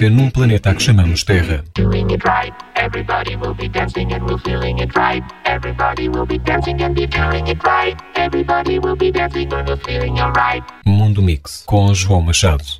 música num planeta a que chamamos Terra. Mundo Mix com João Machado.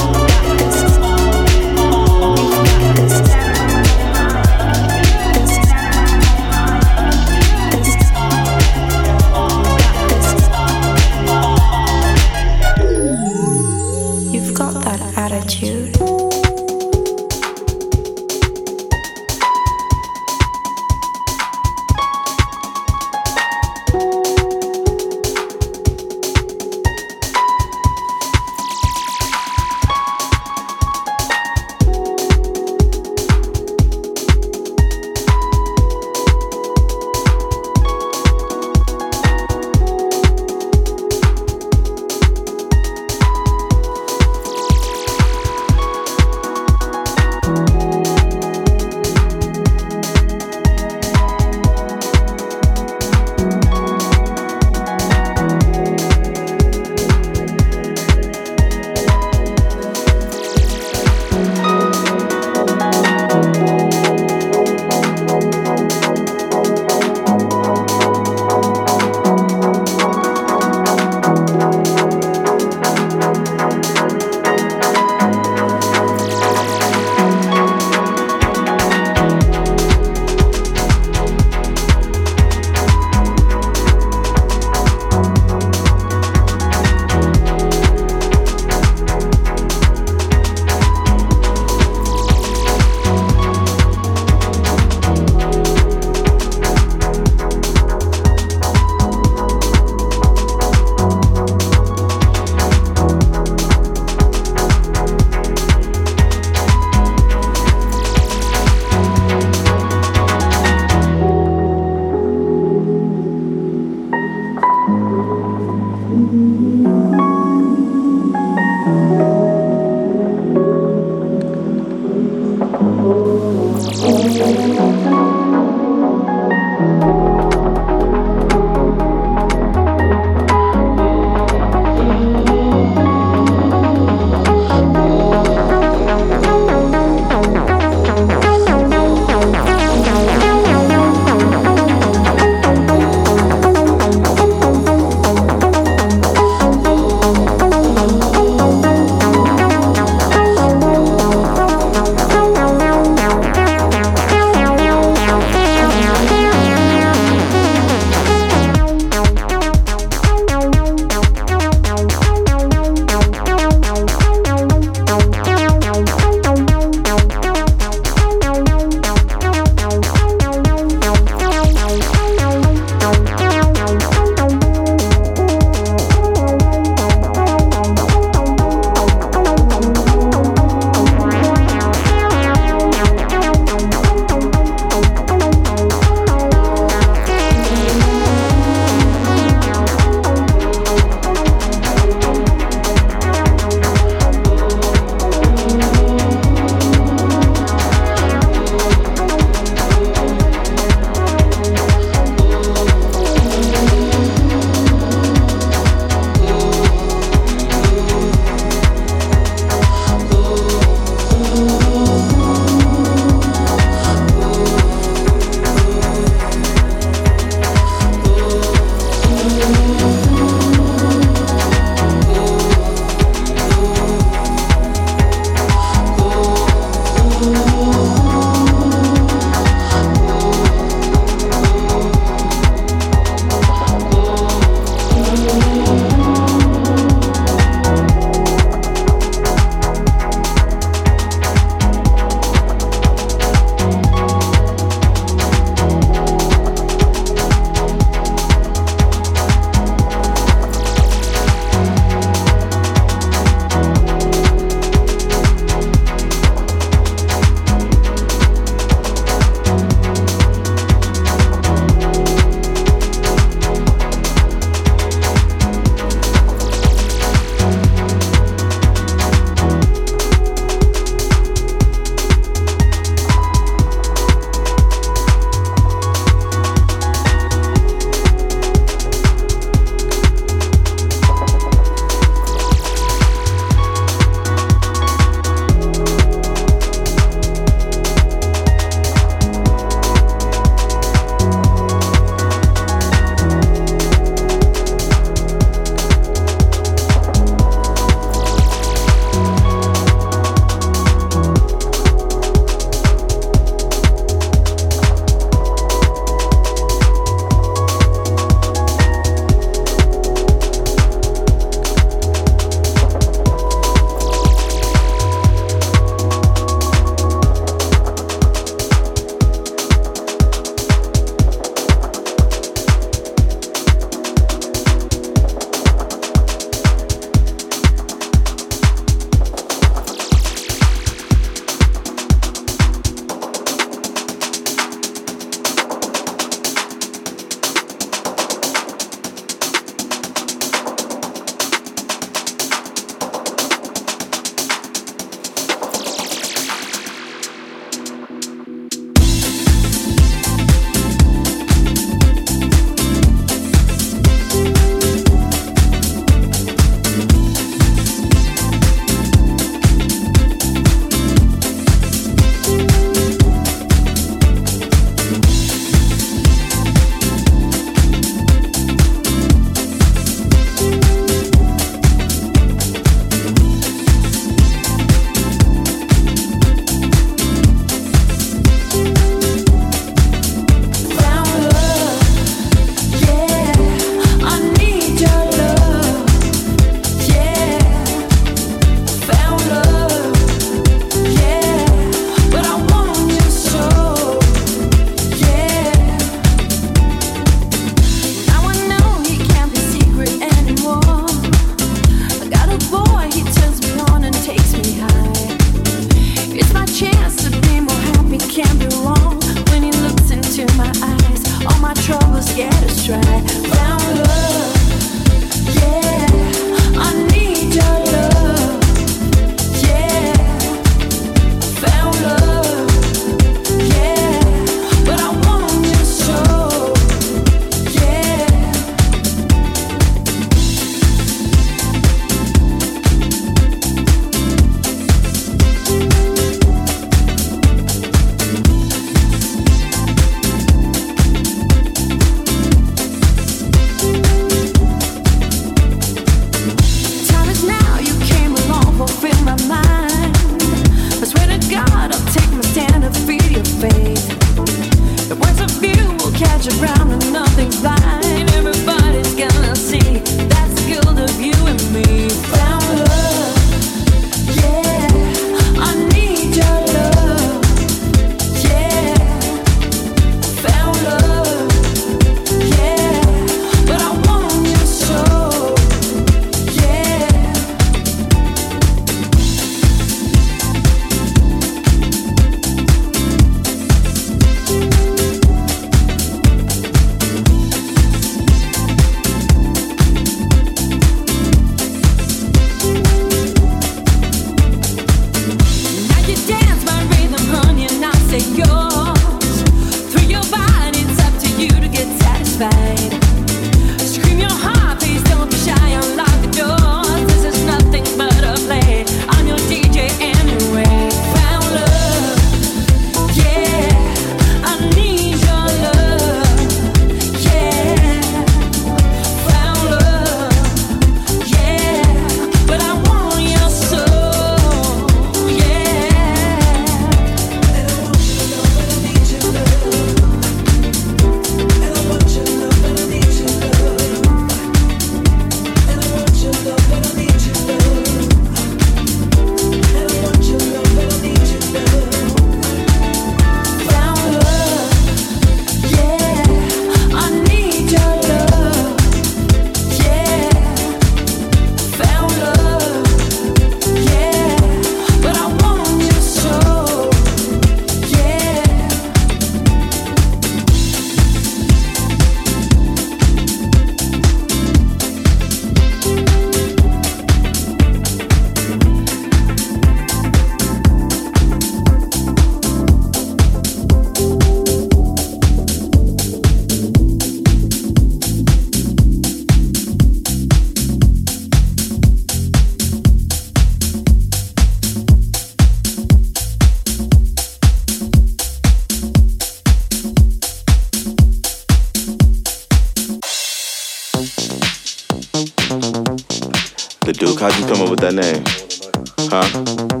Huh?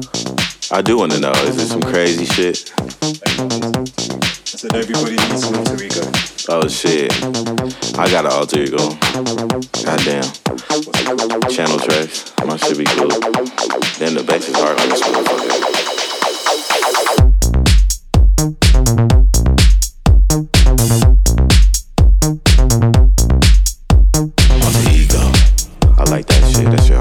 I do want to know. Is it some crazy shit? I said everybody needs an alter ego. Oh shit. I got an alter ego. Goddamn. Channel tracks. My shit be cool. Then the bass is hard on this motherfucker. Alter ego. I like that shit. That shit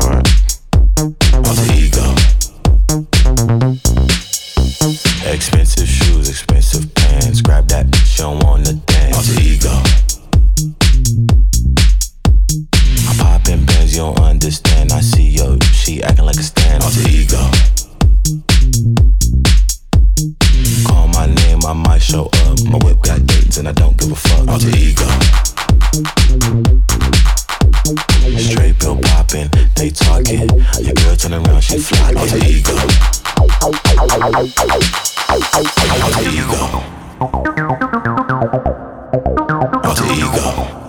Alter ego. Call my name, I might show up. My whip got dates and I don't give a fuck. Alter ego. Straight pill popping, they talking. Your girl turn around, she fly. Ego. Ego. Ego.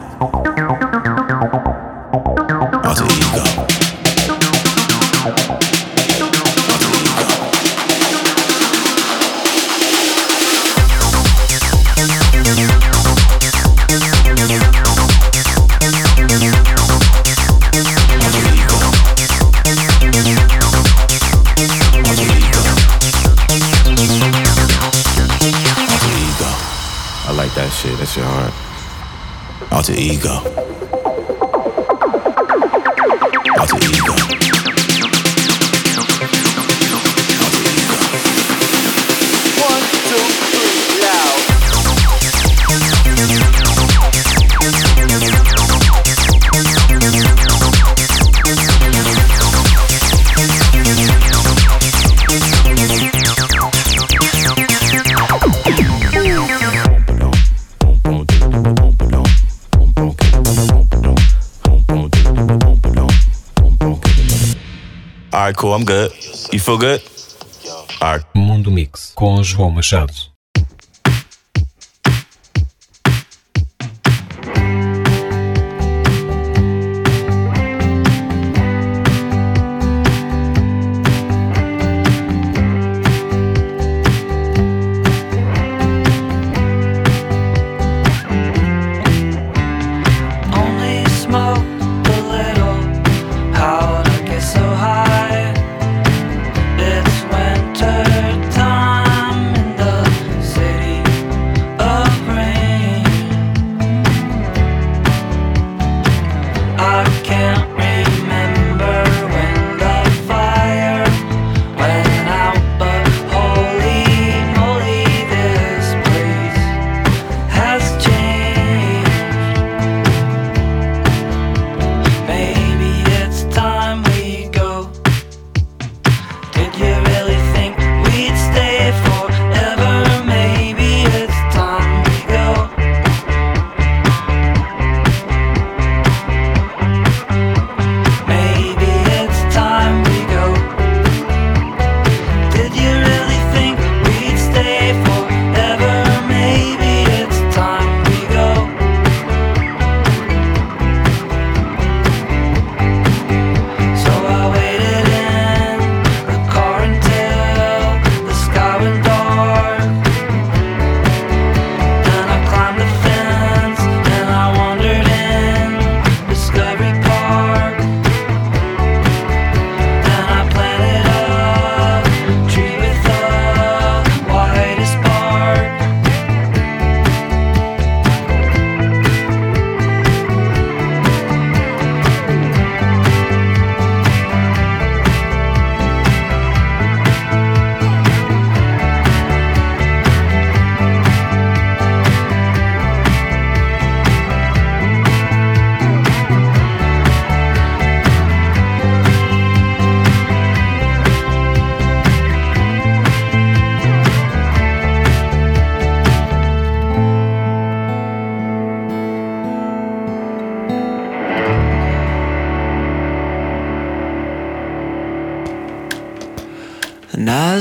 ego. Cool. I'm good. You feel good? Mundo Mix com João Machado.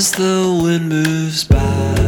As the wind moves by.